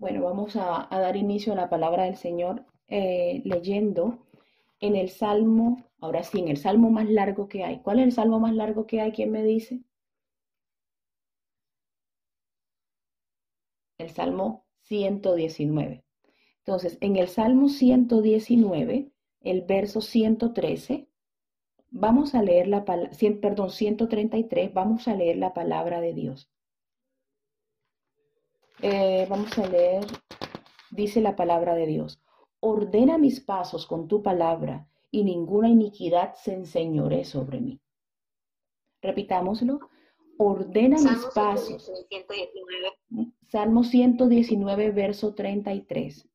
Bueno, vamos a, dar inicio a la palabra del Señor eh, leyendo en el Salmo, ahora sí, en el Salmo más largo que hay. ¿Cuál es el Salmo más largo que hay? ¿Quién me dice? El Salmo 119. Entonces, en el Salmo 119, el verso 113, vamos a leer la palabra, perdón, 133, vamos a leer la palabra de Dios. Eh, vamos a leer, dice la palabra de Dios. Ordena mis pasos con tu palabra y ninguna iniquidad se enseñore sobre mí. Repitámoslo. Ordena mis pasos. Salmo 119, verso 33.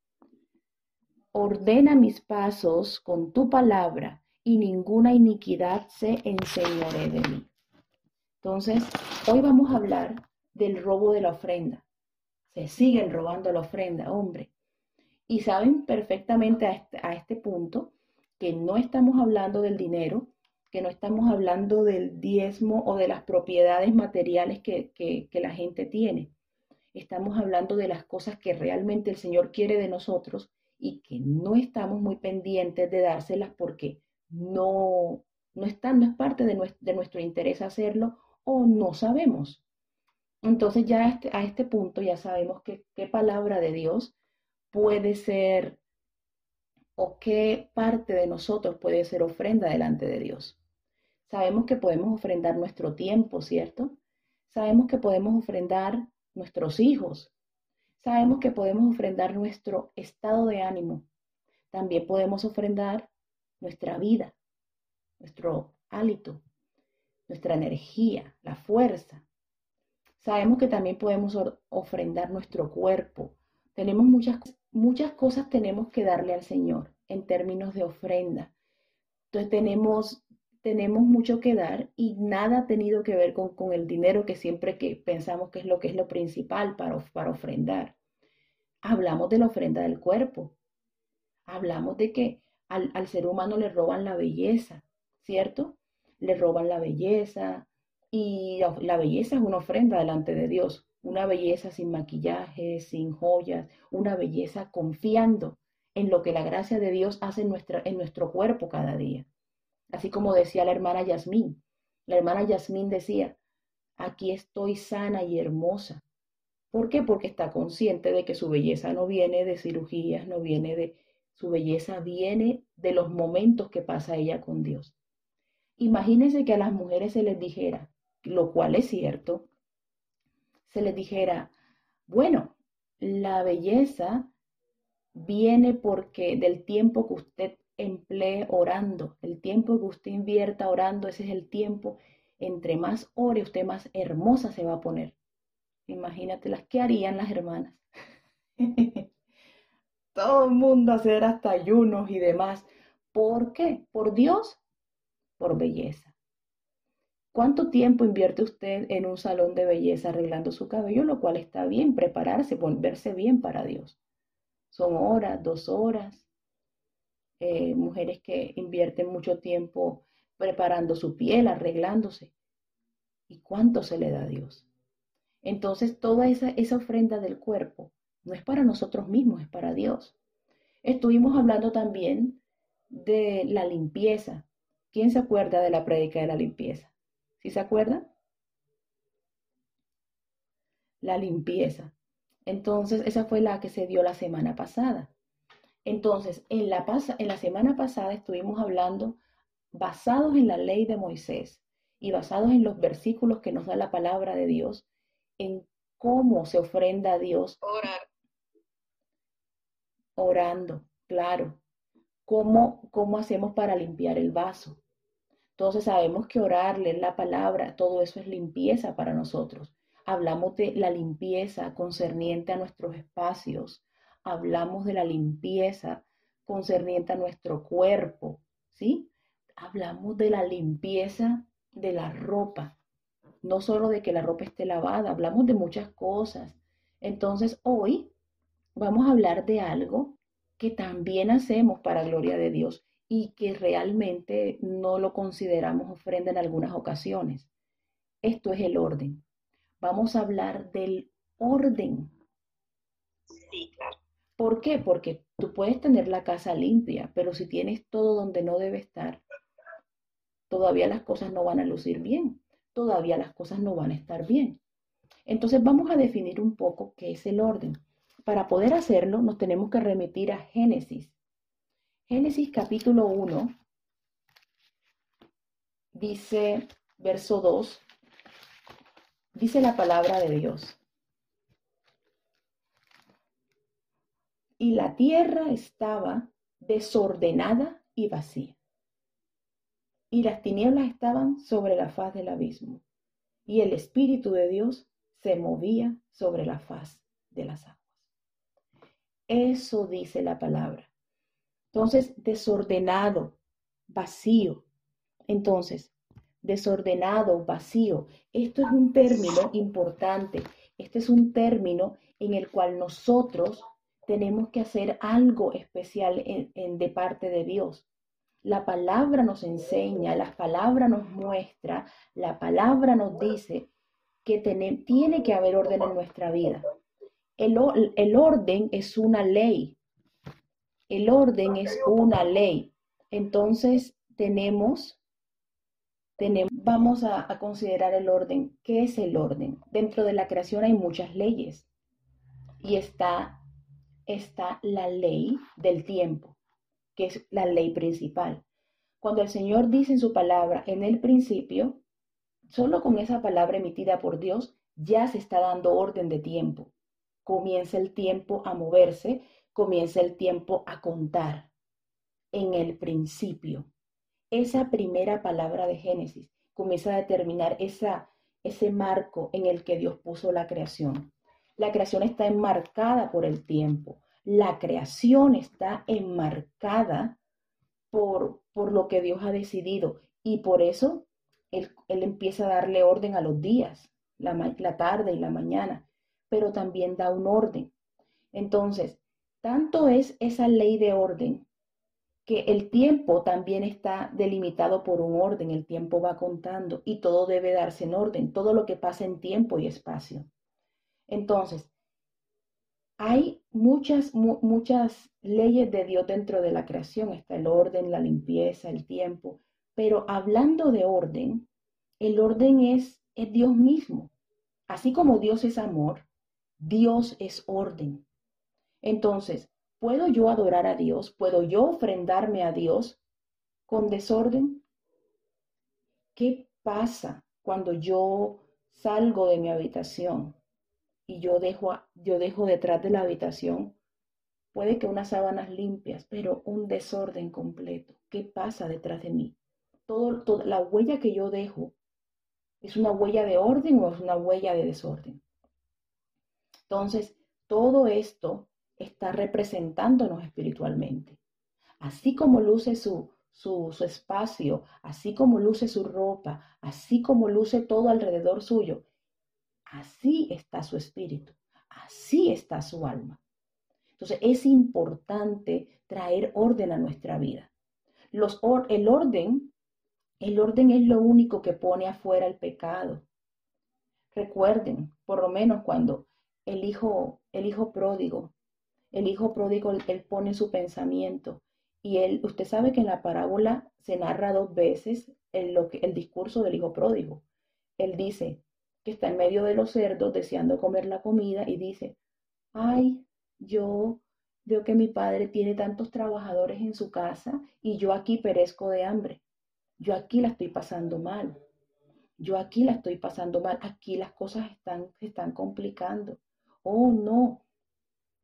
Ordena mis pasos con tu palabra y ninguna iniquidad se enseñore de mí. Entonces, hoy vamos a hablar del robo de la ofrenda. Se siguen robando la ofrenda, hombre. Y saben perfectamente a este, a este punto que no estamos hablando del dinero, que no estamos hablando del diezmo o de las propiedades materiales que, que, la gente tiene. Estamos hablando de las cosas que realmente el Señor quiere de nosotros y que no estamos muy pendientes de dárselas porque no, no, es parte de nuestro, de nuestro interés hacerlo o no sabemos. Entonces ya a este, a este punto ya sabemos que, qué palabra de Dios puede ser o qué parte de nosotros puede ser ofrenda delante de Dios. Sabemos que podemos ofrendar nuestro tiempo, ¿cierto? Sabemos que podemos ofrendar nuestros hijos. Sabemos que podemos ofrendar nuestro estado de ánimo. También podemos ofrendar nuestra vida, nuestro hálito, nuestra energía, la fuerza. Sabemos que también podemos ofrendar nuestro cuerpo. Tenemos muchas, muchas cosas tenemos que darle al Señor en términos de ofrenda. Entonces tenemos, tenemos mucho que dar y nada ha tenido que ver con, con, el dinero que siempre que pensamos que es lo que es lo principal para, para ofrendar. Hablamos de la ofrenda del cuerpo. Hablamos de que al, al ser humano le roban la belleza, ¿cierto? Le roban la belleza y la, belleza es una ofrenda delante de Dios. Una belleza sin maquillaje, sin joyas, una belleza confiando en lo que la gracia de Dios hace en, en nuestro cuerpo cada día. Así como decía la hermana Yasmín. La hermana Yasmín decía, aquí estoy sana y hermosa. ¿Por qué? Porque está consciente de que su belleza no viene de cirugías, no viene de... Su belleza viene de los momentos que pasa ella con Dios. Imagínense que a las mujeres se les dijera, lo cual es cierto, se les dijera, bueno, la belleza viene porque del tiempo que usted emplee orando, el tiempo que usted invierta orando, ese es el tiempo, entre más ore, usted más hermosa se va a poner. Imagínate las que harían las hermanas. Todo el mundo hacer hasta ayunos y demás. ¿Por qué? ¿Por Dios? Por belleza. ¿Cuánto tiempo invierte usted en un salón de belleza arreglando su cabello? Lo cual está bien, prepararse, volverse bien para Dios son horas, dos horas. Eh, mujeres que invierten mucho tiempo preparando su piel, arreglándose. ¿Y cuánto se le da a Dios? Entonces, toda esa, ofrenda del cuerpo no es para nosotros mismos, es para Dios. Estuvimos hablando también de la limpieza. ¿Quién se acuerda de la prédica de la limpieza? ¿Sí se acuerda? La limpieza. Entonces, esa fue la que se dio la semana pasada. Entonces, en la, en la semana pasada estuvimos hablando basados en la ley de Moisés y basados en los versículos que nos da la palabra de Dios, en cómo se ofrenda a Dios. Orar. Orando, claro. ¿Cómo, ¿Cómo hacemos para limpiar el vaso? Entonces sabemos que orar, leer la palabra, todo eso es limpieza para nosotros hablamos de la limpieza concerniente a nuestros espacios, hablamos de la limpieza concerniente a nuestro cuerpo, ¿sí? Hablamos de la limpieza de la ropa, no solo de que la ropa esté lavada, hablamos de muchas cosas. Entonces hoy vamos a hablar de algo que también hacemos para gloria de Dios y que realmente no lo consideramos ofrenda en algunas ocasiones. Esto es el orden vamos a hablar del orden. Sí, claro. ¿Por qué? Porque tú puedes tener la casa limpia, pero si tienes todo donde no debe estar, todavía las cosas no van a lucir bien, todavía las cosas no van a estar bien. Entonces vamos a definir un poco qué es el orden. Para poder hacerlo nos tenemos que remitir a Génesis. Génesis capítulo 1 dice, verso 2, dice la palabra de Dios. y la tierra estaba desordenada y vacía. Y las tinieblas estaban sobre la faz del abismo, y el Espíritu de Dios se movía sobre la faz de las aguas. Eso dice la palabra. Entonces, desordenado, vacío. Entonces, desordenado, vacío. Esto es un término importante. Este es un término en el cual nosotros tenemos que hacer algo especial en, de parte de Dios. La palabra nos enseña, la palabra nos muestra, la palabra nos dice que tiene que haber orden en nuestra vida. El, el orden es una ley. El orden es una ley. Entonces tenemos, tenemos vamos a, considerar el orden. ¿Qué es el orden? Dentro de la creación hay muchas leyes y está está la ley del tiempo, que es la ley principal. Cuando el Señor dice en su palabra, en el principio, solo con esa palabra emitida por Dios, ya se está dando orden de tiempo. Comienza el tiempo a moverse, comienza el tiempo a contar. En el principio. Esa primera palabra de Génesis comienza a determinar esa, ese marco en el que Dios puso la creación. La creación está enmarcada por el tiempo. La creación está enmarcada por, por lo que Dios ha decidido. Y por eso él, empieza a darle orden a los días, la, la tarde y la mañana, pero también da un orden. Entonces, tanto es esa ley de orden que el tiempo también está delimitado por un orden, el tiempo va contando y todo debe darse en orden, todo lo que pasa en tiempo y espacio. Entonces, hay muchas, muchas leyes de Dios dentro de la creación. Está el orden, la limpieza, el tiempo. Pero hablando de orden, el orden es, es Dios mismo. Así como Dios es amor, Dios es orden. Entonces, ¿puedo yo adorar a Dios? ¿Puedo yo ofrendarme a Dios con desorden? ¿Qué pasa cuando yo salgo de mi habitación y yo dejo, yo dejo detrás de la habitación, puede que unas sábanas limpias, pero un desorden completo. ¿Qué pasa detrás de mí? Todo, toda la huella que yo dejo, ¿es una huella de orden o es una huella de desorden? Entonces, todo esto está representándonos espiritualmente. Así como luce su, su, su, espacio, así como luce su ropa, así como luce todo alrededor suyo, Así está su espíritu, así está su alma. Entonces es importante traer orden a nuestra vida. Los el orden, el orden es lo único que pone afuera el pecado. Recuerden, por lo menos cuando el hijo, el hijo pródigo, el hijo pródigo, él pone su pensamiento y él, usted sabe que en la parábola se narra dos veces el, lo que, el discurso del hijo pródigo. Él dice, que está en medio de los cerdos deseando comer la comida y dice, ay, yo veo que mi padre tiene tantos trabajadores en su casa y yo aquí perezco de hambre. Yo aquí la estoy pasando mal. Yo aquí la estoy pasando mal. Aquí las cosas están, se están complicando. Oh, no.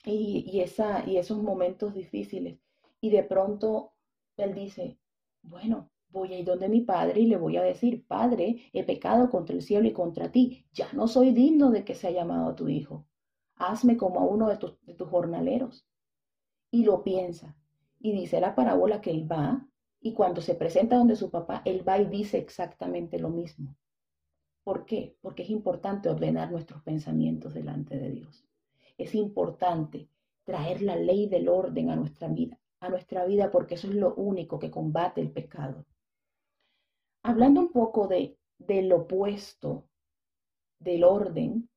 Y, y, esa, y esos momentos difíciles. Y de pronto él dice, bueno, voy a ir donde mi padre y le voy a decir, Padre, he pecado contra el cielo y contra ti, ya no soy digno de que sea llamado a tu hijo. Hazme como a uno de tus, de tus jornaleros. Y lo piensa. Y dice la parábola que él va y cuando se presenta donde su papá, él va y dice exactamente lo mismo. ¿Por qué? Porque es importante ordenar nuestros pensamientos delante de Dios. Es importante traer la ley del orden a nuestra vida, a nuestra vida porque eso es lo único que combate el pecado. Hablando un poco de, del opuesto del orden,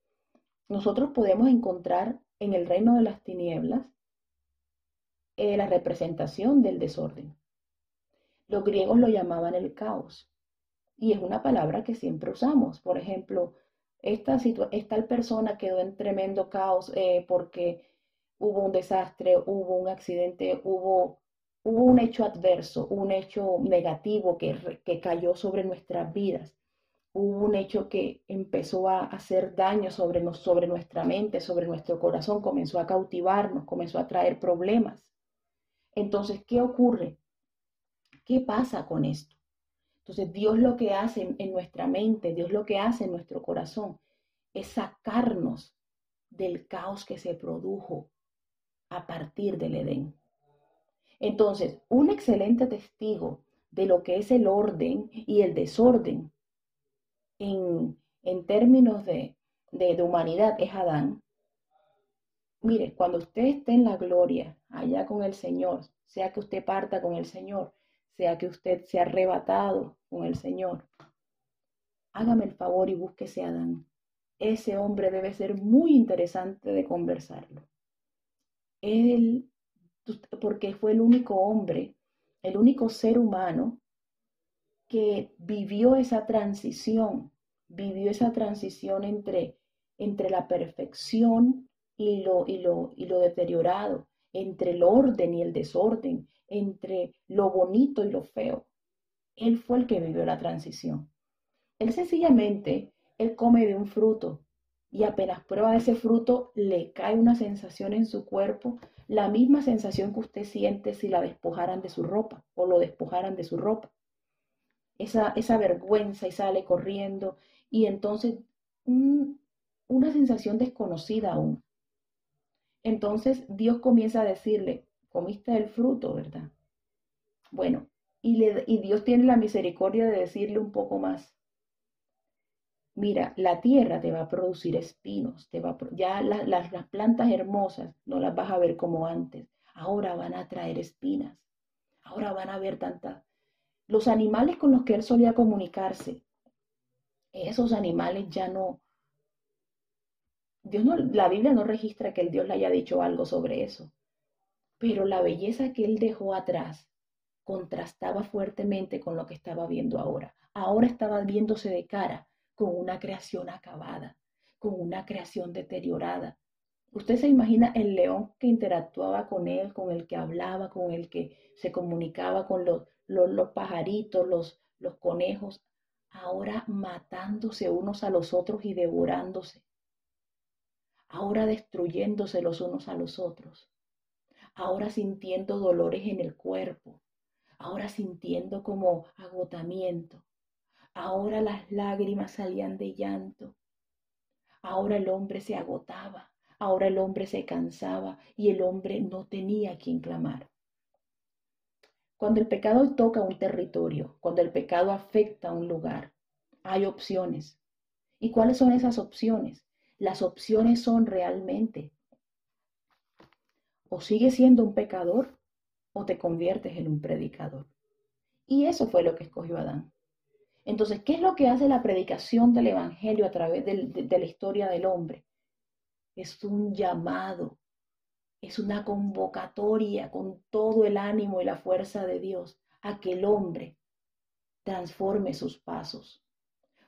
nosotros podemos encontrar en el reino de las tinieblas eh, la representación del desorden. Los griegos lo llamaban el caos. Y es una palabra que siempre usamos. Por ejemplo, esta, esta persona quedó en tremendo caos eh, porque hubo un desastre, hubo un accidente, hubo, hubo un hecho adverso, un hecho negativo que, que cayó sobre nuestras vidas. Hubo un hecho que empezó a hacer daño sobre, sobre nuestra mente, sobre nuestro corazón, comenzó a cautivarnos, comenzó a traer problemas. Entonces, ¿qué ocurre? ¿Qué pasa con esto? Entonces, Dios lo que hace en nuestra mente, Dios lo que hace en nuestro corazón, es sacarnos del caos que se produjo a partir del Edén. Entonces, un excelente testigo de lo que es el orden y el desorden en, términos de, de, de humanidad es Adán. Mire, cuando usted esté en la gloria, allá con el Señor, sea que usted parta con el Señor, sea que usted sea arrebatado con el Señor, hágame el favor y búsquese a Adán. Ese hombre debe ser muy interesante de conversarlo. Él, porque fue el único hombre, el único ser humano que vivió esa transición, vivió esa transición entre, entre la perfección y lo, y, lo, y lo deteriorado, entre el orden y el desorden, entre lo bonito y lo feo. Él fue el que vivió la transición. Él sencillamente, él come de un fruto y apenas prueba ese fruto, le cae una sensación en su cuerpo, la misma sensación que usted siente si la despojaran de su ropa o lo despojaran de su ropa. Esa, esa vergüenza y sale corriendo y entonces una sensación desconocida aún. Entonces Dios comienza a decirle, comiste el fruto, ¿verdad? Bueno, y, Dios tiene la misericordia de decirle un poco más mira, la tierra te va a producir espinos, te va ya las plantas hermosas no las vas a ver como antes, ahora van a traer espinas, ahora van a ver tantas. Los animales con los que él solía comunicarse, esos animales ya no, Dios no, la Biblia no registra que el Dios le haya dicho algo sobre eso, pero la belleza que él dejó atrás contrastaba fuertemente con lo que estaba viendo ahora. Ahora estaba viéndose de cara con una creación acabada, con una creación deteriorada. Usted se imagina el león que interactuaba con él, con el que hablaba, con el que se comunicaba con los, los, pajaritos, los, los conejos, ahora matándose unos a los otros y devorándose, ahora destruyéndose los unos a los otros, ahora sintiendo dolores en el cuerpo, ahora sintiendo como agotamiento, Ahora las lágrimas salían de llanto. Ahora el hombre se agotaba. Ahora el hombre se cansaba y el hombre no tenía quien clamar. Cuando el pecado toca un territorio, cuando el pecado afecta a un lugar, hay opciones. ¿Y cuáles son esas opciones? Las opciones son realmente o sigues siendo un pecador o te conviertes en un predicador. Y eso fue lo que escogió Adán. Entonces, ¿qué es lo que hace la predicación del Evangelio a través de, la historia del hombre? Es un llamado, es una convocatoria con todo el ánimo y la fuerza de Dios a que el hombre transforme sus pasos.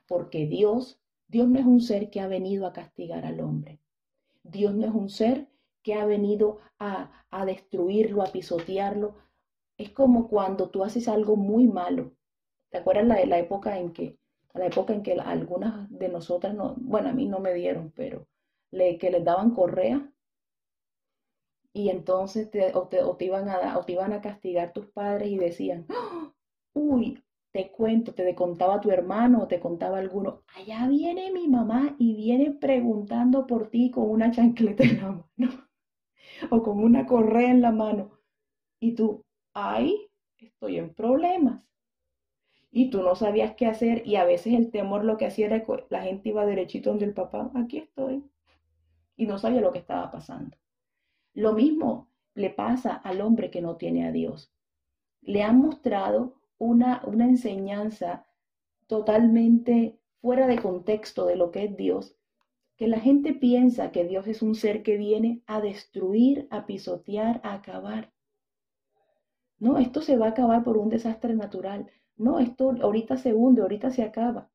Porque Dios, Dios no es un ser que ha venido a castigar al hombre. Dios no es un ser que ha venido a, a destruirlo, a pisotearlo. Es como cuando tú haces algo muy malo ¿Te acuerdas la, la época en que, la época en que algunas de nosotras, no, bueno, a mí no me dieron, pero le, que les daban correa y entonces te, o, te, iban a, o te iban a castigar tus padres y decían, ¡Ah! uy, te cuento, te contaba tu hermano o te contaba alguno, allá viene mi mamá y viene preguntando por ti con una chancleta en la mano o con una correa en la mano. Y tú, ay, estoy en problemas y tú no sabías qué hacer y a veces el temor lo que hacía era que la gente iba derechito donde el papá, aquí estoy, y no sabía lo que estaba pasando. Lo mismo le pasa al hombre que no tiene a Dios. Le han mostrado una, una enseñanza totalmente fuera de contexto de lo que es Dios que la gente piensa que Dios es un ser que viene a destruir, a pisotear, a acabar. No, esto se va a acabar por un desastre natural. No, esto ahorita se hunde, ahorita se acaba.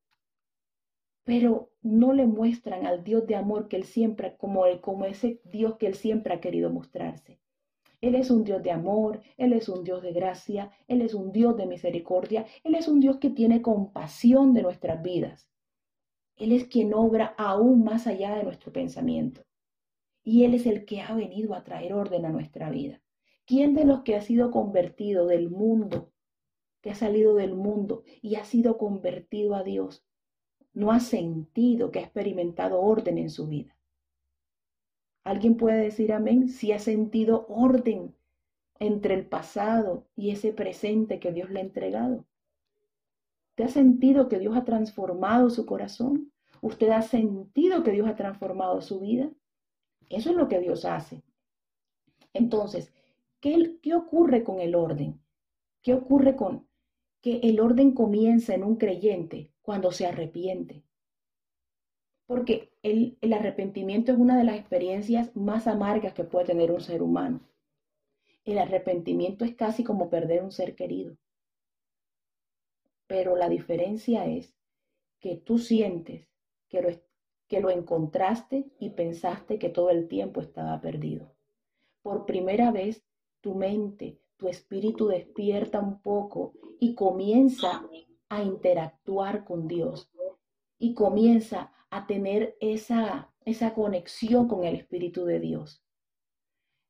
Pero no le muestran al Dios de amor que él siempre, como, como ese Dios que él siempre ha querido mostrarse. Él es un Dios de amor, Él es un Dios de gracia, Él es un Dios de misericordia, Él es un Dios que tiene compasión de nuestras vidas. Él es quien obra aún más allá de nuestro pensamiento. Y Él es el que ha venido a traer orden a nuestra vida. ¿Quién de los que ha sido convertido del mundo, que ha salido del mundo y ha sido convertido a Dios, no ha sentido que ha experimentado orden en su vida? ¿Alguien puede decir amén si ha sentido orden entre el pasado y ese presente que Dios le ha entregado? ¿Te ha sentido que Dios ha transformado su corazón? ¿Usted ha sentido que Dios ha transformado su vida? Eso es lo que Dios hace. Entonces, ¿qué, qué ocurre con el orden? ¿Qué ocurre con que el orden comienza en un creyente cuando se arrepiente? Porque el, arrepentimiento es una de las experiencias más amargas que puede tener un ser humano. El arrepentimiento es casi como perder un ser querido. Pero la diferencia es que tú sientes que lo, que lo encontraste y pensaste que todo el tiempo estaba perdido. Por primera vez, tu mente, tu espíritu despierta un poco y comienza a interactuar con Dios y comienza a tener esa, esa conexión con el Espíritu de Dios.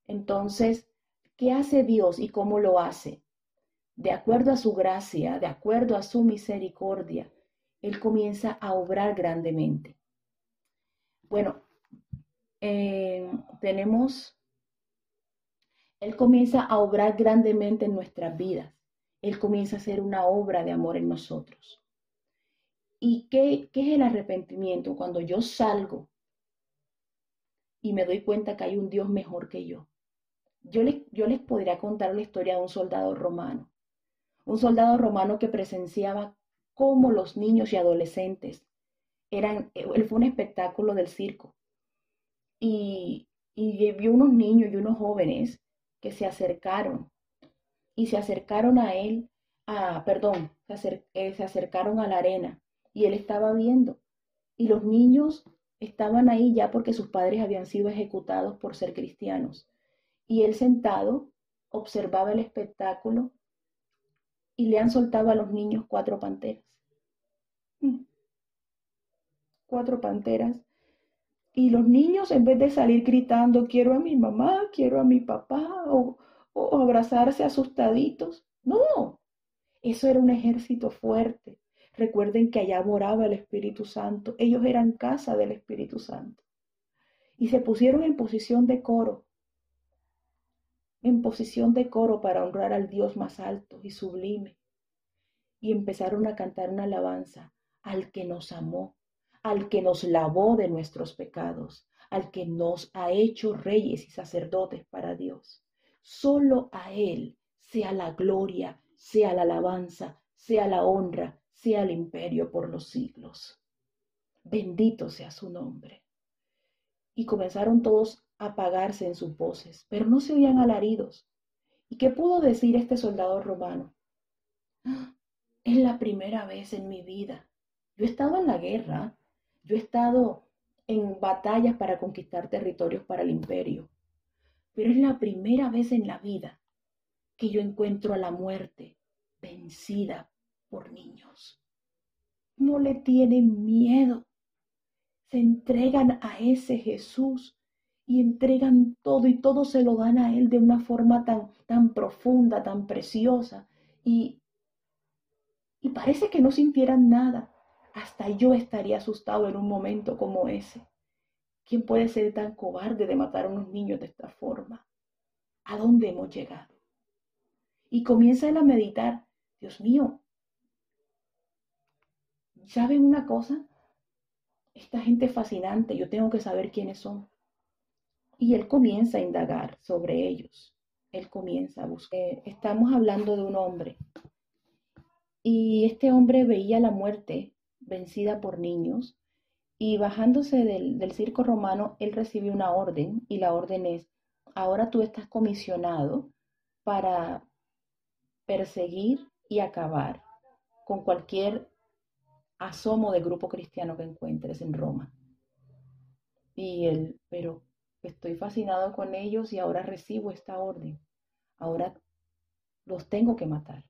Entonces, ¿qué hace Dios y cómo lo hace? De acuerdo a su gracia, de acuerdo a su misericordia, Él comienza a obrar grandemente. Bueno, eh, tenemos, Él comienza a obrar grandemente en nuestras vidas. Él comienza a hacer una obra de amor en nosotros. ¿Y qué, es el arrepentimiento? Cuando yo salgo y me doy cuenta que hay un Dios mejor que yo. Yo les, yo les podría contar la historia de un soldado romano. Un soldado romano que presenciaba cómo los niños y adolescentes eran, él fue un espectáculo del circo. Y, y vio unos niños y unos jóvenes que se acercaron y se acercaron a él, a, perdón, se, eh, se acercaron a la arena y él estaba viendo. Y los niños estaban ahí ya porque sus padres habían sido ejecutados por ser cristianos. Y él sentado observaba el espectáculo y le han soltado a los niños cuatro panteras. Mm. Cuatro panteras. Y los niños, en vez de salir gritando, quiero a mi mamá, quiero a mi papá, o, o abrazarse asustaditos, no, eso era un ejército fuerte. Recuerden que allá moraba el Espíritu Santo. Ellos eran casa del Espíritu Santo. Y se pusieron en posición de coro, en posición de coro para honrar al Dios más alto y sublime. Y empezaron a cantar una alabanza al que nos amó, al que nos lavó de nuestros pecados, al que nos ha hecho reyes y sacerdotes para Dios. Solo a Él sea la gloria, sea la alabanza, sea la honra, sea el imperio por los siglos. Bendito sea su nombre. Y comenzaron todos a apagarse en sus voces, pero no se oían alaridos. ¿Y qué pudo decir este soldado romano? ¡Ah! Es la primera vez en mi vida. Yo he estado en la guerra, yo he estado en batallas para conquistar territorios para el imperio, pero es la primera vez en la vida que yo encuentro a la muerte vencida por niños. No le tienen miedo. Se entregan a ese Jesús y entregan todo y todo se lo dan a Él de una forma tan, tan profunda, tan preciosa. Y, y parece que no sintieran nada. Hasta yo estaría asustado en un momento como ese. ¿Quién puede ser tan cobarde de matar a unos niños de esta forma? ¿A dónde hemos llegado? Y comienza él a meditar, Dios mío, ¿saben una cosa? Esta gente es fascinante, yo tengo que saber quiénes son. Y él comienza a indagar sobre ellos. Él comienza a buscar. Estamos hablando de un hombre. Y este hombre veía la muerte vencida por niños Y bajándose del, del circo romano, él recibe una orden y la orden es, ahora tú estás comisionado para perseguir y acabar con cualquier asomo de grupo cristiano que encuentres en Roma. Y él, pero estoy fascinado con ellos y ahora recibo esta orden. Ahora los tengo que matar.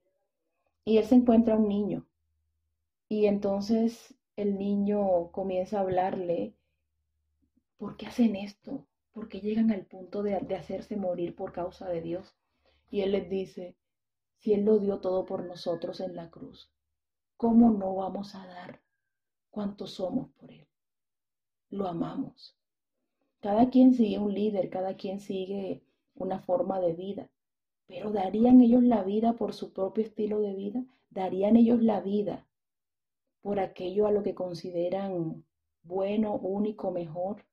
Y él se encuentra un niño. Y entonces el niño comienza a hablarle, ¿por qué hacen esto? ¿Por qué llegan al punto de, de hacerse morir por causa de Dios? Y él les dice, si Él lo dio todo por nosotros en la cruz, ¿cómo no vamos a dar cuánto somos por Él? Lo amamos. Cada quien sigue un líder, cada quien sigue una forma de vida, pero ¿darían ellos la vida por su propio estilo de vida? ¿Darían ellos la vida por aquello a lo que consideran bueno, único, mejor?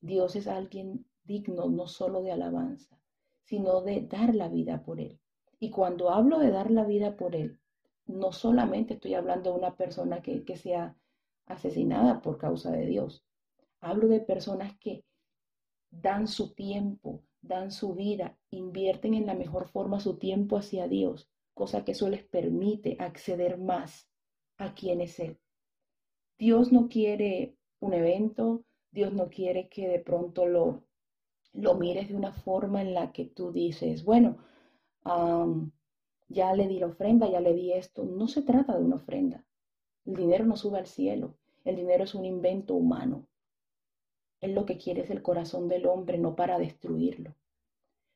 Dios es alguien digno no solo de alabanza, sino de dar la vida por Él. Y cuando hablo de dar la vida por Él, no solamente estoy hablando de una persona que, que sea asesinada por causa de Dios. Hablo de personas que dan su tiempo, dan su vida, invierten en la mejor forma su tiempo hacia Dios, cosa que eso les permite acceder más a quien es Él. Dios no quiere un evento, Dios no quiere que de pronto lo, lo mires de una forma en la que tú dices, bueno, ya le di la ofrenda, ya le di esto. No se trata de una ofrenda. El dinero no sube al cielo. El dinero es un invento humano. Él lo que quiere es el corazón del hombre, no para destruirlo.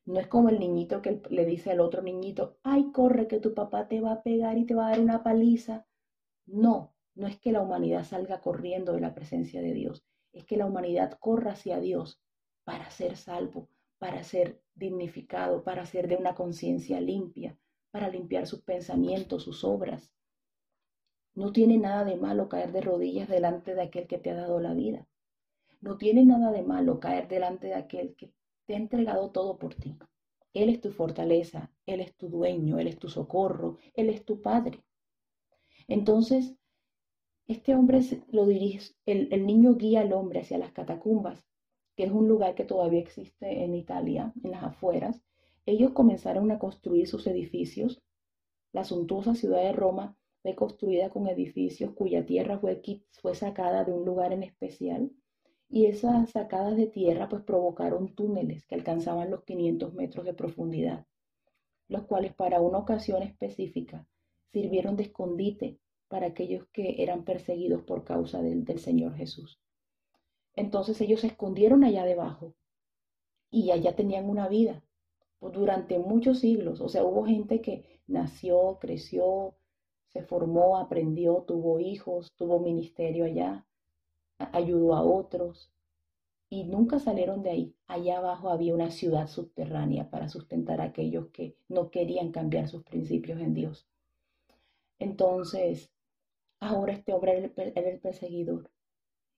No es como el niñito que le dice al otro niñito, ay, corre que tu papá te va a pegar y te va a dar una paliza. No, no es que la humanidad salga corriendo de la presencia de Dios, es que la humanidad corra hacia Dios para ser salvo, para ser dignificado, para ser de una conciencia limpia, para limpiar sus pensamientos, sus obras. No tiene nada de malo caer de rodillas delante de aquel que te ha dado la vida. No tiene nada de malo caer delante de aquel que te ha entregado todo por ti. Él es tu fortaleza, Él es tu dueño, Él es tu socorro, Él es tu Padre. Entonces, este hombre lo dirige, el, el niño guía al hombre hacia las catacumbas que es un lugar que todavía existe en Italia, en las afueras, ellos comenzaron a construir sus edificios. La suntuosa ciudad de Roma fue construida con edificios cuya tierra fue, sacada de un lugar en especial y esas sacadas de tierra pues provocaron túneles que alcanzaban los 500 metros de profundidad, los cuales para una ocasión específica sirvieron de escondite para aquellos que eran perseguidos por causa del Señor Jesús. Entonces ellos se escondieron allá debajo y allá tenían una vida durante muchos siglos. O sea, hubo gente que nació, creció, se formó, aprendió, tuvo hijos, tuvo ministerio allá, ayudó a otros y nunca salieron de ahí. Allá abajo había una ciudad subterránea para sustentar a aquellos que no querían cambiar sus principios en Dios. Entonces, ahora este hombre era el perseguidor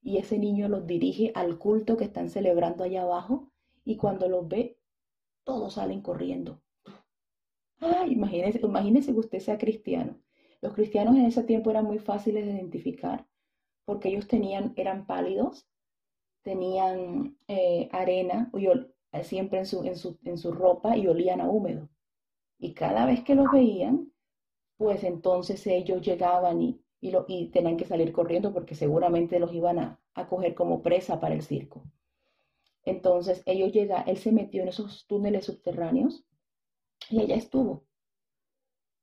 y ese niño los dirige al culto que están celebrando allá abajo y cuando los ve, todos salen corriendo. Ay, imagínese, imagínese que usted sea cristiano. Los cristianos en ese tiempo eran muy fáciles de identificar porque ellos tenían, eran pálidos, tenían eh, arena siempre en su, en, su, en su ropa y olían a húmedo. Y cada vez que los veían, pues entonces ellos llegaban y y, tenían que salir corriendo porque seguramente los iban a, coger como presa para el circo. Entonces ellos llega, él se metió en esos túneles subterráneos y allá estuvo.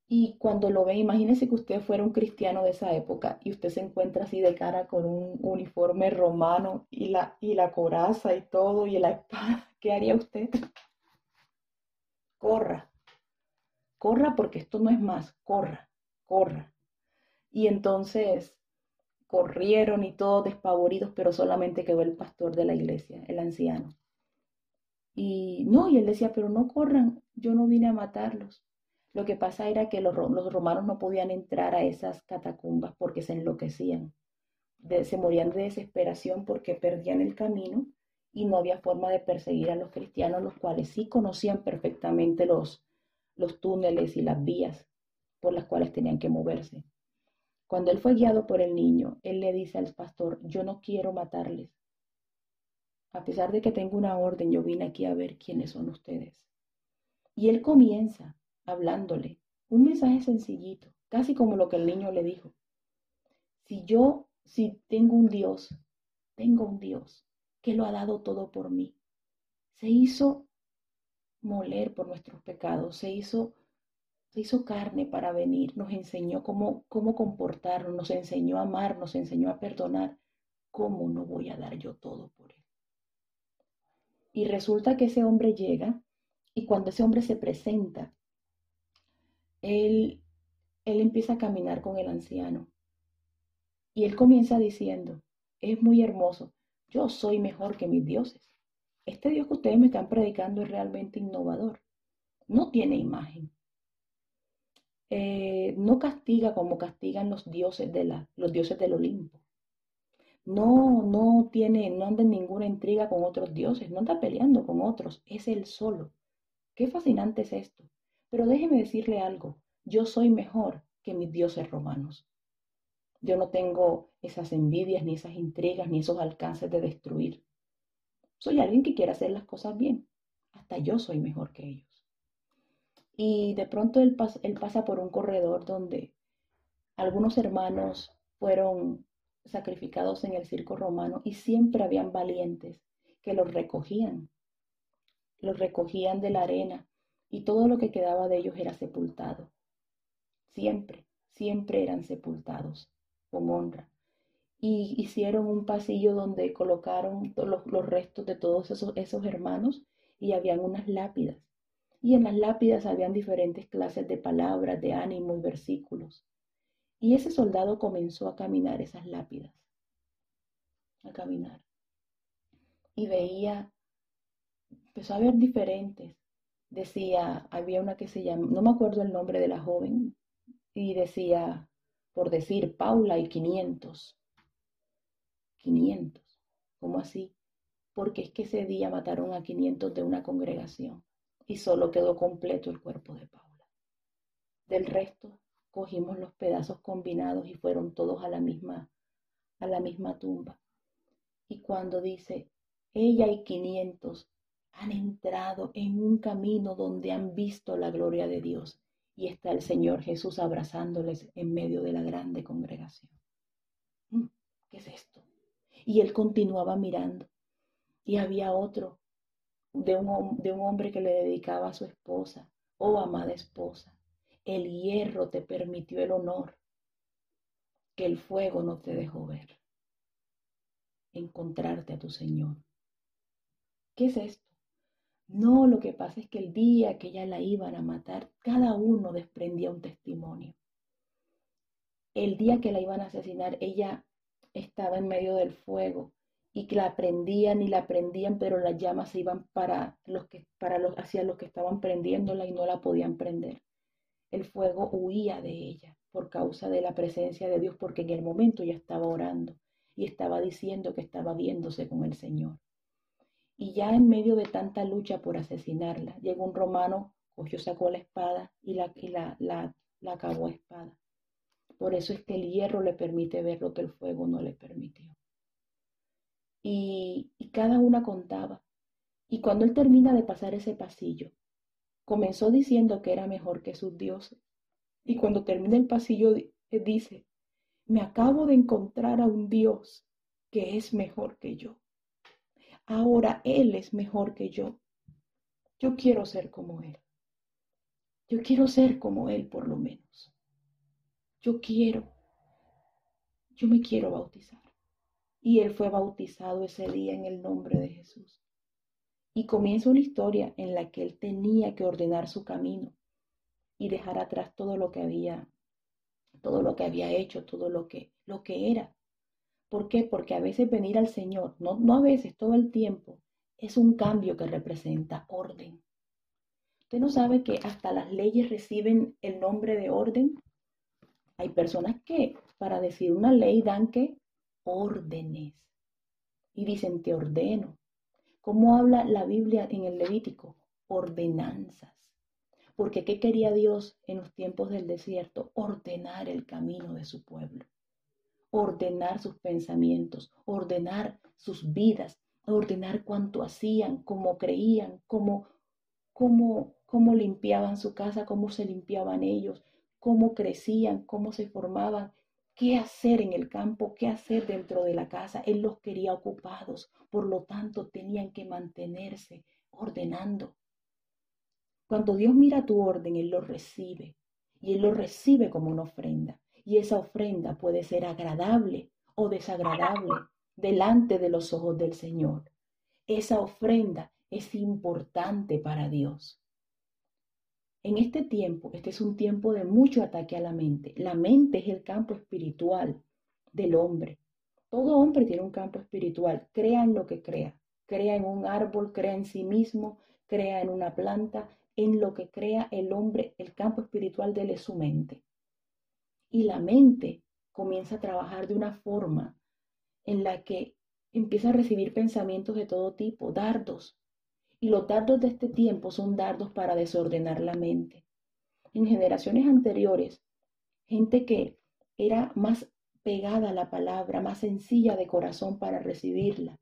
Y cuando lo ve, imagínese que usted fuera un cristiano de esa época y usted se encuentra así de cara con un uniforme romano y la, y la coraza y todo y la espada. ¿Qué haría usted? Corra, corra porque esto no es más, corra, corra. Y entonces corrieron y todos despavoridos, pero solamente quedó el pastor de la iglesia, el anciano. Y no, y él decía, pero no corran, yo no vine a matarlos. Lo que pasa era que los, romanos no podían entrar a esas catacumbas porque se enloquecían. se morían de desesperación porque perdían el camino y no había forma de perseguir a los cristianos, los cuales sí conocían perfectamente los, los túneles y las vías por las cuales tenían que moverse. Cuando él fue guiado por el niño, él le dice al pastor, yo no quiero matarles. A pesar de que tengo una orden, yo vine aquí a ver quiénes son ustedes. Y él comienza hablándole un mensaje sencillito, casi como lo que el niño le dijo. Si yo, si tengo un Dios, tengo un Dios que lo ha dado todo por mí. Se hizo moler por nuestros pecados, se hizo, hizo carne para venir, nos enseñó cómo, cómo comportarnos, nos enseñó a amar, nos enseñó a perdonar. ¿Cómo no voy a dar yo todo por él? Y resulta que ese hombre llega y cuando ese hombre se presenta, él, él empieza a caminar con el anciano. Y él comienza diciendo, es muy hermoso, yo soy mejor que mis dioses. Este Dios que ustedes me están predicando es realmente innovador. No tiene imagen. Eh, no castiga como castigan los dioses de la, los dioses del Olimpo. No, no tiene, no anda en ninguna intriga con otros dioses, no anda peleando con otros, es él solo. Qué fascinante es esto. Pero déjeme decirle algo, yo soy mejor que mis dioses romanos. Yo no tengo esas envidias, ni esas intrigas, ni esos alcances de destruir. Soy alguien que quiere hacer las cosas bien. Hasta yo soy mejor que ellos. Y de pronto él, pasa por un corredor donde algunos hermanos fueron sacrificados en el circo romano y siempre habían valientes que los recogían los recogían de la arena y todo lo que quedaba de ellos era sepultado. Siempre, siempre eran sepultados con honra. Y hicieron un pasillo donde colocaron los, los restos de todos esos, esos hermanos y habían unas lápidas. Y en las lápidas habían diferentes clases de palabras, de ánimo y versículos. Y ese soldado comenzó a caminar esas lápidas, a caminar. Y veía empezó a ver diferentes. Decía, había una que se llama, no me acuerdo el nombre de la joven, y decía, por decir, Paula y 500. 500. ¿Cómo así? Porque es que ese día mataron a 500 de una congregación y solo quedó completo el cuerpo de Paula. Del resto, cogimos los pedazos combinados y fueron todos a la misma, a la misma tumba. Y cuando dice, ella y 500 han entrado en un camino donde han visto la gloria de Dios y está el Señor Jesús abrazándoles en medio de la grande congregación. Mm, ¿Qué es esto? Y él continuaba mirando y había otro de un, de un hombre que le dedicaba a su esposa, oh amada esposa, el hierro te permitió el honor que el fuego no te dejó ver. Encontrarte a tu Señor. ¿Qué es esto? No, lo que pasa es que el día que ella la iban a matar, cada uno desprendía un testimonio. El día que la iban a asesinar, ella estaba en medio del fuego y que la prendían y la prendían, pero las llamas se iban para los que, para los, hacia los que estaban prendiéndola y no la podían prender. El fuego huía de ella por causa de la presencia de Dios, porque en el momento ya estaba orando y estaba diciendo que estaba viéndose con el Señor. Y ya en medio de tanta lucha por asesinarla, llegó un romano, cogió, sacó la espada y la, la, la, la acabó a espada. Por eso es que el hierro le permite ver lo que el fuego no le permitió. Y, cada una contaba. Y cuando él termina de pasar ese pasillo, comenzó diciendo que era mejor que sus dioses. Y cuando termina el pasillo, dice, me acabo de encontrar a un Dios que es mejor que yo. Ahora Él es mejor que yo. Yo quiero ser como Él. Yo quiero ser como Él por lo menos. Yo quiero. Yo me quiero bautizar. Y Él fue bautizado ese día en el nombre de Jesús. Y comienza una historia en la que Él tenía que ordenar su camino y dejar atrás todo lo que había, todo lo que había hecho, todo lo que, lo que era. ¿Por qué? Porque a veces venir al Señor, no, no a veces, todo el tiempo, es un cambio que representa orden. Usted no sabe que hasta las leyes reciben el nombre de orden. Hay personas que para decir una ley dan que órdenes y dicen te ordeno. ¿Cómo habla la Biblia en el Levítico? Ordenanzas. Porque ¿qué quería Dios en los tiempos del desierto? Ordenar el camino de su pueblo, ordenar sus pensamientos, ordenar sus vidas, ordenar cuánto hacían, cómo creían, cómo, cómo, cómo limpiaban su casa, cómo se limpiaban ellos, cómo crecían, cómo se formaban, qué hacer en el campo, qué hacer dentro de la casa. Él los quería ocupados, por lo tanto tenían que mantenerse ordenando. Cuando Dios mira tu orden, Él lo recibe y Él lo recibe como una ofrenda. Y esa ofrenda puede ser agradable o desagradable delante de los ojos del Señor. Esa ofrenda es importante para Dios. En este tiempo, este es un tiempo de mucho ataque a la mente. La mente es el campo espiritual del hombre. Todo hombre tiene un campo espiritual, crea en lo que crea. Crea en un árbol, crea en sí mismo, crea en una planta, en lo que crea el hombre, el campo espiritual de él es su mente. Y la mente comienza a trabajar de una forma en la que empieza a recibir pensamientos de todo tipo, dardos, y los dardos de este tiempo son dardos para desordenar la mente. En generaciones anteriores, gente que era más pegada a la palabra, más sencilla de corazón para recibirla,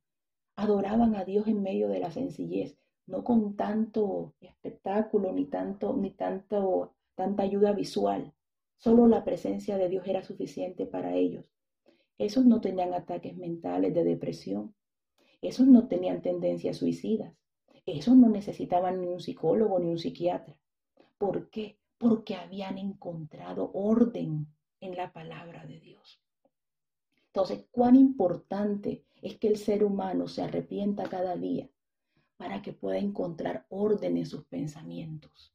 adoraban a Dios en medio de la sencillez, no con tanto espectáculo ni tanto ni tanto tanta ayuda visual. Solo la presencia de Dios era suficiente para ellos. Esos no tenían ataques mentales de depresión. Esos no tenían tendencias suicidas. Esos no necesitaban ni un psicólogo ni un psiquiatra. ¿Por qué? Porque habían encontrado orden en la palabra de Dios. Entonces, cuán importante es que el ser humano se arrepienta cada día para que pueda encontrar orden en sus pensamientos.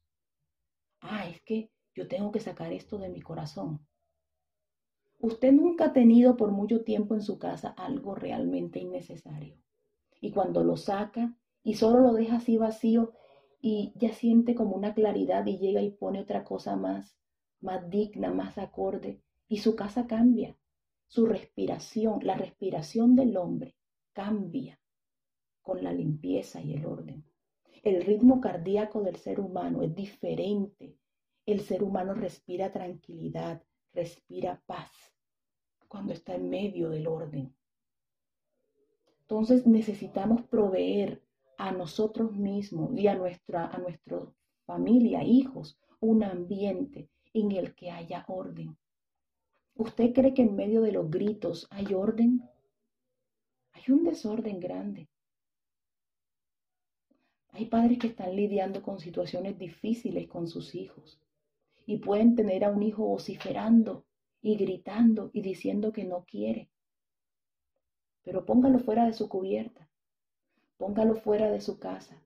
Ah, es que yo tengo que sacar esto de mi corazón. Usted nunca ha tenido por mucho tiempo en su casa algo realmente innecesario. Y cuando lo saca, y solo lo deja así vacío y ya siente como una claridad y llega y pone otra cosa más, más digna, más acorde y su casa cambia. Su respiración, la respiración del hombre cambia con la limpieza y el orden. El ritmo cardíaco del ser humano es diferente. El ser humano respira tranquilidad, respira paz cuando está en medio del orden. Entonces necesitamos proveer a nosotros mismos y a nuestra, a nuestra familia, hijos, un ambiente en el que haya orden. ¿Usted cree que en medio de los gritos hay orden? Hay un desorden grande. Hay padres que están lidiando con situaciones difíciles con sus hijos y pueden tener a un hijo vociferando y gritando y diciendo que no quiere. Pero póngalo fuera de su cubierta Póngalo fuera de su casa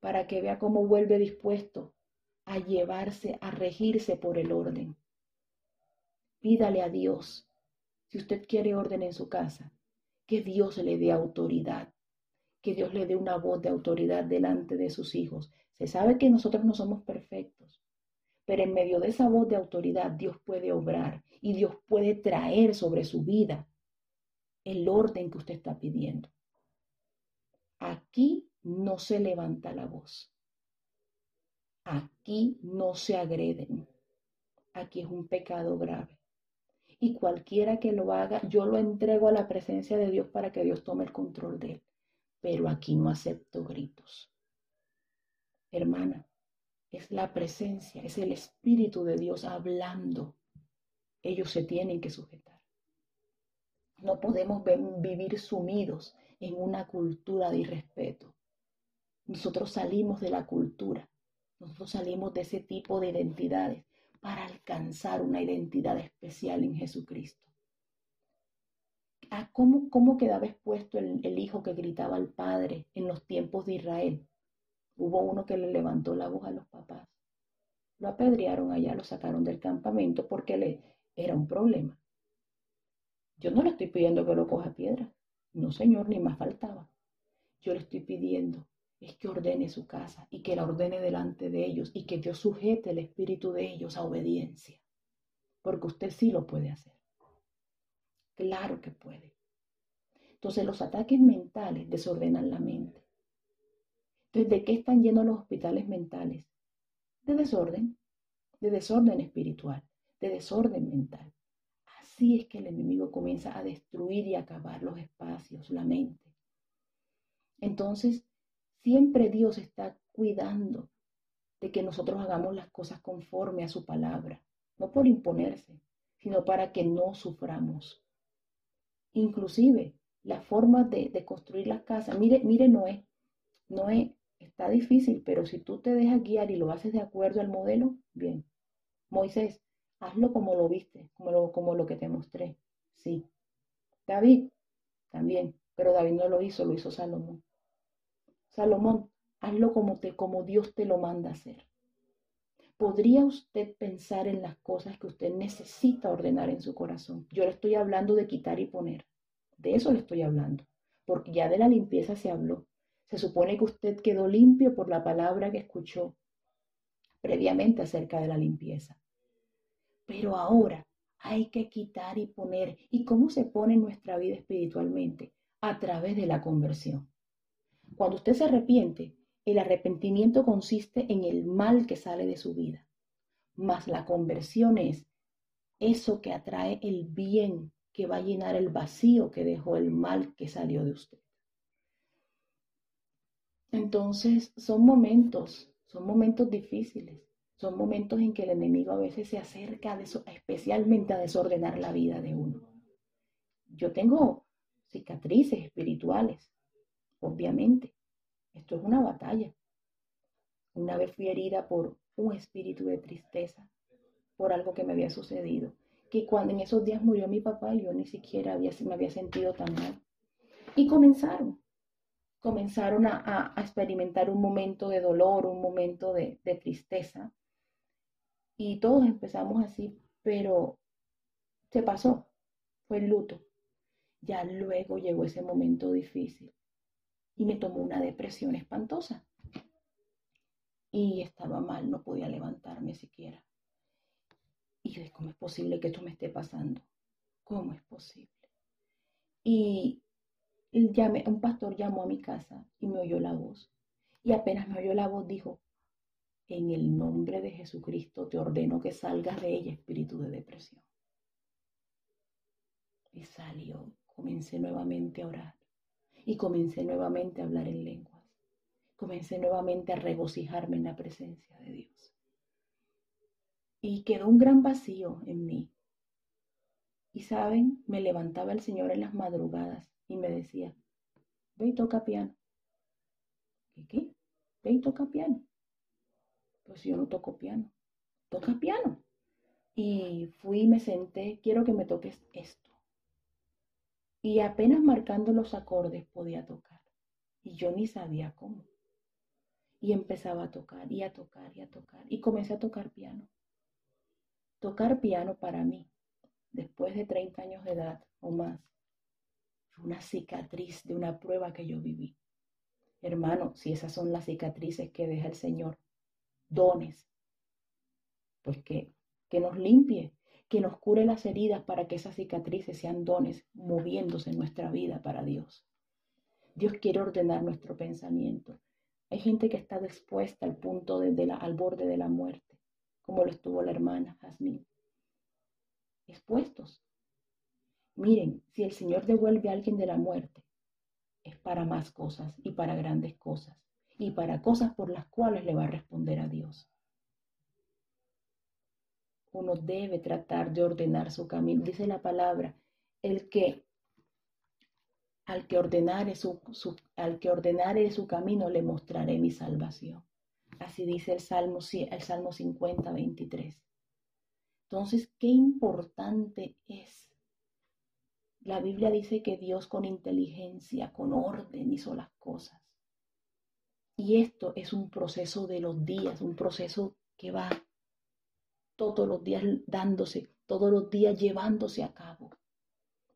para que vea cómo vuelve dispuesto a llevarse, a regirse por el orden. Pídale a Dios, si usted quiere orden en su casa, que Dios le dé autoridad, que Dios le dé una voz de autoridad delante de sus hijos. Se sabe que nosotros no somos perfectos, pero en medio de esa voz de autoridad Dios puede obrar y Dios puede traer sobre su vida el orden que usted está pidiendo. Aquí no se levanta la voz. Aquí no se agreden. Aquí es un pecado grave. Y cualquiera que lo haga, yo lo entrego a la presencia de Dios para que Dios tome el control de él. Pero aquí no acepto gritos. Hermana, es la presencia, es el Espíritu de Dios hablando. Ellos se tienen que sujetar. No podemos vivir sumidos en una cultura de irrespeto. Nosotros salimos de la cultura, nosotros salimos de ese tipo de identidades para alcanzar una identidad especial en Jesucristo. Ah, ¿Cómo, ¿Cómo quedaba expuesto el, el hijo que gritaba al padre en los tiempos de Israel? Hubo uno que le levantó la voz a los papás. Lo apedrearon allá, lo sacaron del campamento porque le era un problema. Yo no le estoy pidiendo que lo coja piedra. No, Señor, ni más faltaba. Yo le estoy pidiendo es que ordene su casa y que la ordene delante de ellos y que Dios sujete el espíritu de ellos a obediencia. Porque usted sí lo puede hacer. Claro que puede. Entonces los ataques mentales desordenan la mente. Entonces, ¿de qué están llenos los hospitales mentales? de desorden, de desorden espiritual, de desorden mental. Así es que el enemigo comienza a destruir y acabar los espacios, la mente. Entonces, siempre Dios está cuidando de que nosotros hagamos las cosas conforme a su palabra, no por imponerse, sino para que no suframos. Inclusive, la forma de, construir las casas, mire, mire Noé, Noé está difícil, pero si tú te dejas guiar y lo haces de acuerdo al modelo, bien. Moisés, hazlo como lo viste, como lo, como lo que te mostré. Sí. David, también, pero David no lo hizo, lo hizo Salomón. Salomón, hazlo como, te, como Dios te lo manda hacer. ¿Podría usted pensar en las cosas que usted necesita ordenar en su corazón? Yo le estoy hablando de quitar y poner. De eso le estoy hablando, porque ya de la limpieza se habló. Se supone que usted quedó limpio por la palabra que escuchó previamente acerca de la limpieza. Pero ahora hay que quitar y poner. ¿Y cómo se pone en nuestra vida espiritualmente? A través de la conversión. Cuando usted se arrepiente, el arrepentimiento consiste en el mal que sale de su vida, mas la conversión es eso que atrae el bien que va a llenar el vacío que dejó el mal que salió de usted. Entonces son momentos, son momentos difíciles, son momentos en que el enemigo a veces se acerca eso, especialmente a desordenar la vida de uno. Yo tengo cicatrices espirituales, obviamente, esto es una batalla. Una vez fui herida por un espíritu de tristeza, por algo que me había sucedido, que cuando en esos días murió mi papá, yo ni siquiera había, me había sentido tan mal. Y comenzaron, comenzaron a, experimentar un momento de dolor, un momento de tristeza. Y todos empezamos así, pero se pasó, fue el luto. Ya luego llegó ese momento difícil y me tomó una depresión espantosa. Y estaba mal, no podía levantarme siquiera. Y yo dije, ¿cómo es posible que esto me esté pasando? ¿Cómo es posible? Y llamé, un pastor llamó a mi casa y me oyó la voz. Y apenas me oyó la voz, dijo, en el nombre de Jesucristo te ordeno que salgas de ella, espíritu de depresión. Y salió, comencé nuevamente a orar y comencé nuevamente a hablar en lenguas. Comencé nuevamente a regocijarme en la presencia de Dios. Y quedó un gran vacío en mí. Y saben, me levantaba el Señor en las madrugadas y me decía, ve y toca piano. ¿Qué qué? Ve y toca piano. Pues yo no toco piano. Toca piano. Y fui y me senté, quiero que me toques esto y apenas marcando los acordes podía tocar. Y yo ni sabía cómo. Y empezaba a tocar y a tocar y a tocar. Y comencé a tocar piano. Tocar piano para mí, después de 30 años de edad o más, fue una cicatriz de una prueba que yo viví. Hermano, si esas son las cicatrices que deja el Señor, dones, pues que, nos limpie, que nos cure las heridas para que esas cicatrices sean dones moviéndose en nuestra vida para Dios. Dios quiere ordenar nuestro pensamiento. Hay gente que está dispuesta al punto al borde de la muerte, como lo estuvo la hermana Jazmín. Expuestos. Miren, si el Señor devuelve a alguien de la muerte, es para más cosas y para grandes cosas y para cosas por las cuales le va a responder a Dios uno debe tratar de ordenar su camino. Dice la palabra, el que al que ordenare su, al que ordenare su camino le mostraré mi salvación. Así dice el Salmo, el Salmo 50, 23. Entonces, qué importante es. La Biblia dice que Dios con inteligencia, con orden hizo las cosas. Y esto es un proceso de los días, un proceso que va todos los días dándose, todos los días llevándose a cabo.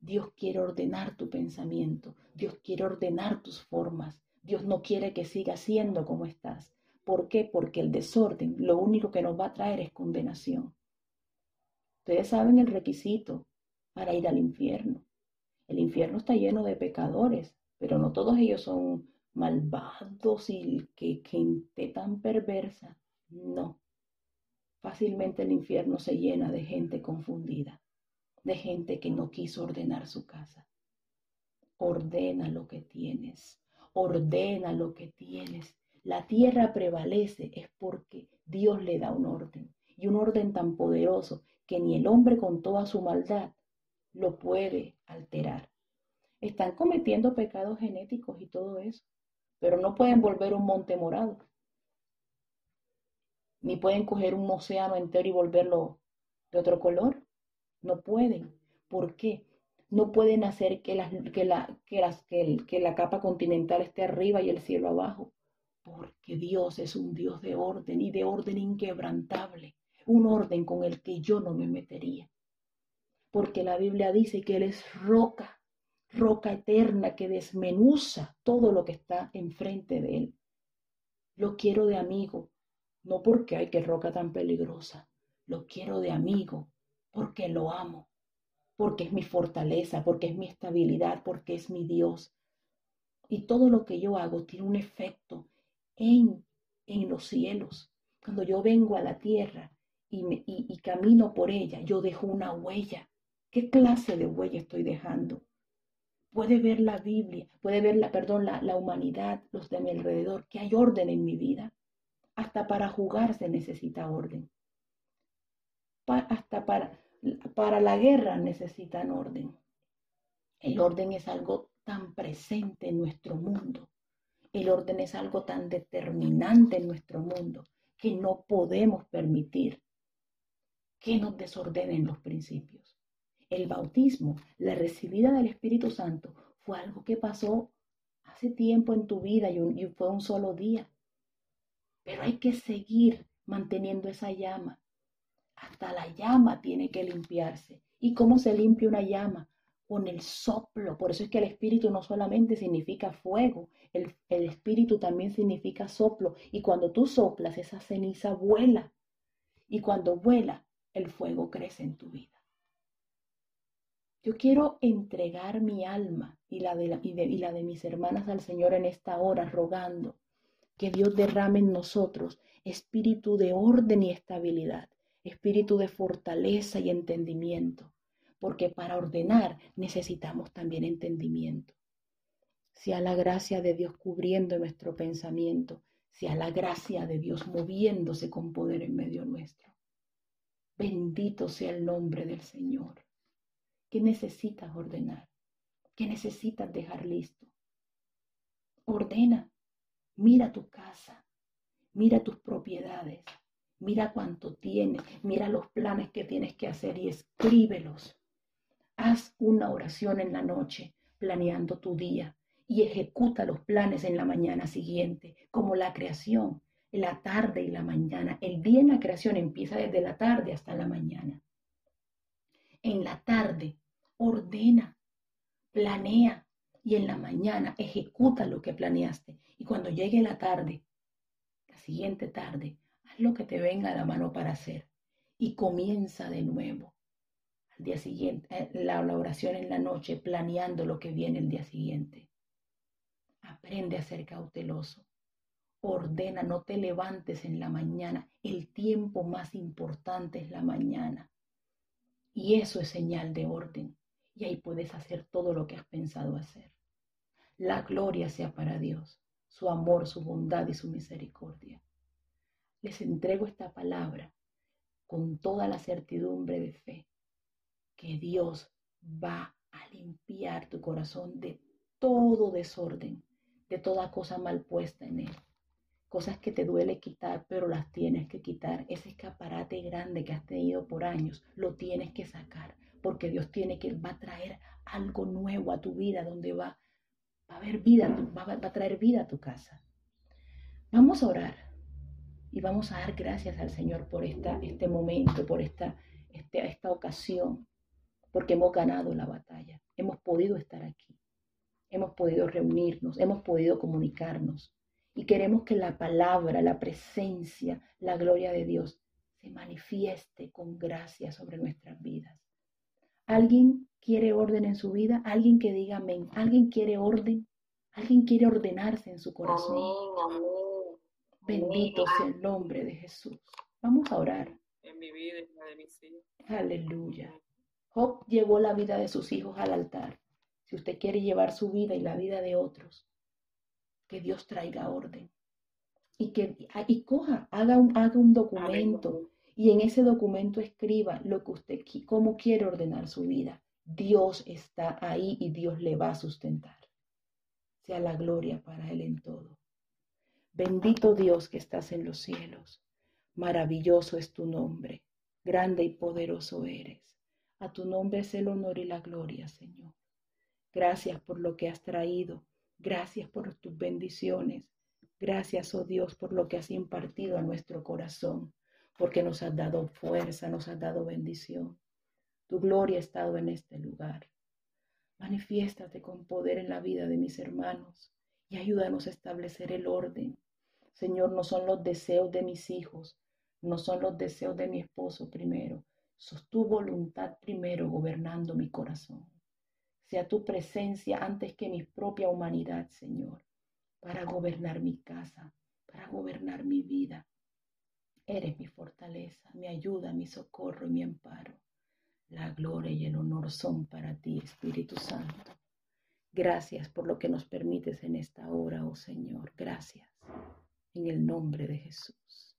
Dios quiere ordenar tu pensamiento, Dios quiere ordenar tus formas, Dios no quiere que sigas siendo como estás. ¿Por qué? Porque el desorden lo único que nos va a traer es condenación. Ustedes saben el requisito para ir al infierno. El infierno está lleno de pecadores, pero no todos ellos son malvados y que gente tan perversa. No, fácilmente el infierno se llena de gente confundida, de gente que no quiso ordenar su casa. Ordena lo que tienes, ordena lo que tienes. La tierra prevalece es porque Dios le da un orden, y un orden tan poderoso que ni el hombre con toda su maldad lo puede alterar. Están cometiendo pecados genéticos y todo eso, pero no pueden volver un monte morado ni pueden coger un océano entero y volverlo de otro color. No pueden. ¿Por qué? No pueden hacer que, que, la, que, las, que, que la capa continental esté arriba y el cielo abajo. Porque Dios es un Dios de orden y de orden inquebrantable. Un orden con el que yo no me metería. Porque la Biblia dice que Él es roca, roca eterna que desmenuza todo lo que está enfrente de Él. Lo quiero de amigo, no porque hay que roca tan peligrosa, lo quiero de amigo, porque lo amo, porque es mi fortaleza, porque es mi estabilidad, porque es mi Dios. Y todo lo que yo hago tiene un efecto en, en los cielos. Cuando yo vengo a la tierra y, me, y, camino por ella, yo dejo una huella. ¿Qué clase de huella estoy dejando? Puede ver la Biblia, puede ver la, perdón, la, la humanidad, los de mi alrededor, que hay orden en mi vida. Hasta para jugar se necesita orden. hasta para, para la guerra necesitan orden. El orden es algo tan presente en nuestro mundo. El orden es algo tan determinante en nuestro mundo que no podemos permitir que nos desordenen los principios. El bautismo, la recibida del Espíritu Santo, fue algo que pasó hace tiempo en tu vida y fue un solo día. Pero hay que seguir manteniendo esa llama. Hasta la llama tiene que limpiarse. ¿Y cómo se limpia una llama? Con el soplo. Por eso es que el espíritu no solamente significa fuego, el, el espíritu también significa soplo. Y cuando tú soplas, esa ceniza vuela. Y cuando vuela, el fuego crece en tu vida. Yo quiero entregar mi alma y la de, y la de mis hermanas al Señor en esta hora, rogando que Dios derrame en nosotros espíritu de orden y estabilidad, espíritu de fortaleza y entendimiento, porque para ordenar necesitamos también entendimiento. Sea la gracia de Dios cubriendo nuestro pensamiento, sea la gracia de Dios moviéndose con poder en medio nuestro. Bendito sea el nombre del Señor. ¿Qué necesitas ordenar? ¿Qué necesitas dejar listo? Ordena, Mira tu casa, mira tus propiedades, mira cuánto tienes, mira los planes que tienes que hacer y escríbelos. Haz una oración en la noche planeando tu día y ejecuta los planes en la mañana siguiente, como la creación, la tarde y la mañana. El día en la creación empieza desde la tarde hasta la mañana. En la tarde, ordena, planea, y en la mañana ejecuta lo que planeaste. Y cuando llegue la tarde, la siguiente tarde, haz lo que te venga a la mano para hacer y comienza de nuevo. Al día siguiente, eh, la, oración en la noche, planeando lo que viene el día siguiente. Aprende a ser cauteloso. Ordena, no te levantes en la mañana. El tiempo más importante es la mañana. Y eso es señal de orden y ahí puedes hacer todo lo que has pensado hacer. La gloria sea para Dios, su amor, su bondad y su misericordia. Les entrego esta palabra con toda la certidumbre de fe que Dios va a limpiar tu corazón de todo desorden, de toda cosa mal puesta en él. Cosas que te duele quitar, pero las tienes que quitar. Ese escaparate grande que has tenido por años, lo tienes que sacar porque Dios tiene que, va a traer algo nuevo a tu vida, donde va, a haber vida, va, a traer vida a tu casa. Vamos a orar y vamos a dar gracias al Señor por esta, este momento, por esta, este, esta ocasión, porque hemos ganado la batalla, hemos podido estar aquí, hemos podido reunirnos, hemos podido comunicarnos y queremos que la palabra, la presencia, la gloria de Dios se manifieste con gracia sobre nuestras vidas. ¿Alguien quiere orden en su vida? ¿Alguien que diga amén? ¿Alguien quiere orden? ¿Alguien quiere ordenarse en su corazón? Bendito sea el nombre de Jesús. Vamos a orar. en mi vida y la de mis hijos. Aleluya. Job llevó la vida de sus hijos al altar. Si usted quiere llevar su vida y la vida de otros, que Dios traiga orden. Y que y coja, haga un, haga un documento y en ese documento escriba lo que usted, cómo quiere ordenar su vida. Dios está ahí y Dios le va a sustentar. Sea la gloria para Él en todo. Bendito Dios que estás en los cielos. Maravilloso es tu nombre. Grande y poderoso eres. A tu nombre es el honor y la gloria, Señor. Gracias por lo que has traído. Gracias por tus bendiciones. Gracias, oh Dios, por lo que has impartido a nuestro corazón, porque nos has dado fuerza, nos has dado bendición. Tu gloria ha estado en este lugar. Manifiéstate con poder en la vida de mis hermanos y ayúdanos a establecer el orden. Señor, no son los deseos de mis hijos, no son los deseos de mi esposo primero, sos tu voluntad primero gobernando mi corazón. Sea tu presencia antes que mi propia humanidad, Señor, para gobernar mi casa, para gobernar mi vida. Eres mi fortaleza, mi ayuda, mi socorro y mi amparo. La gloria y el honor son para ti, Espíritu Santo. Gracias por lo que nos permites en esta hora, oh Señor. Gracias. En el nombre de Jesús.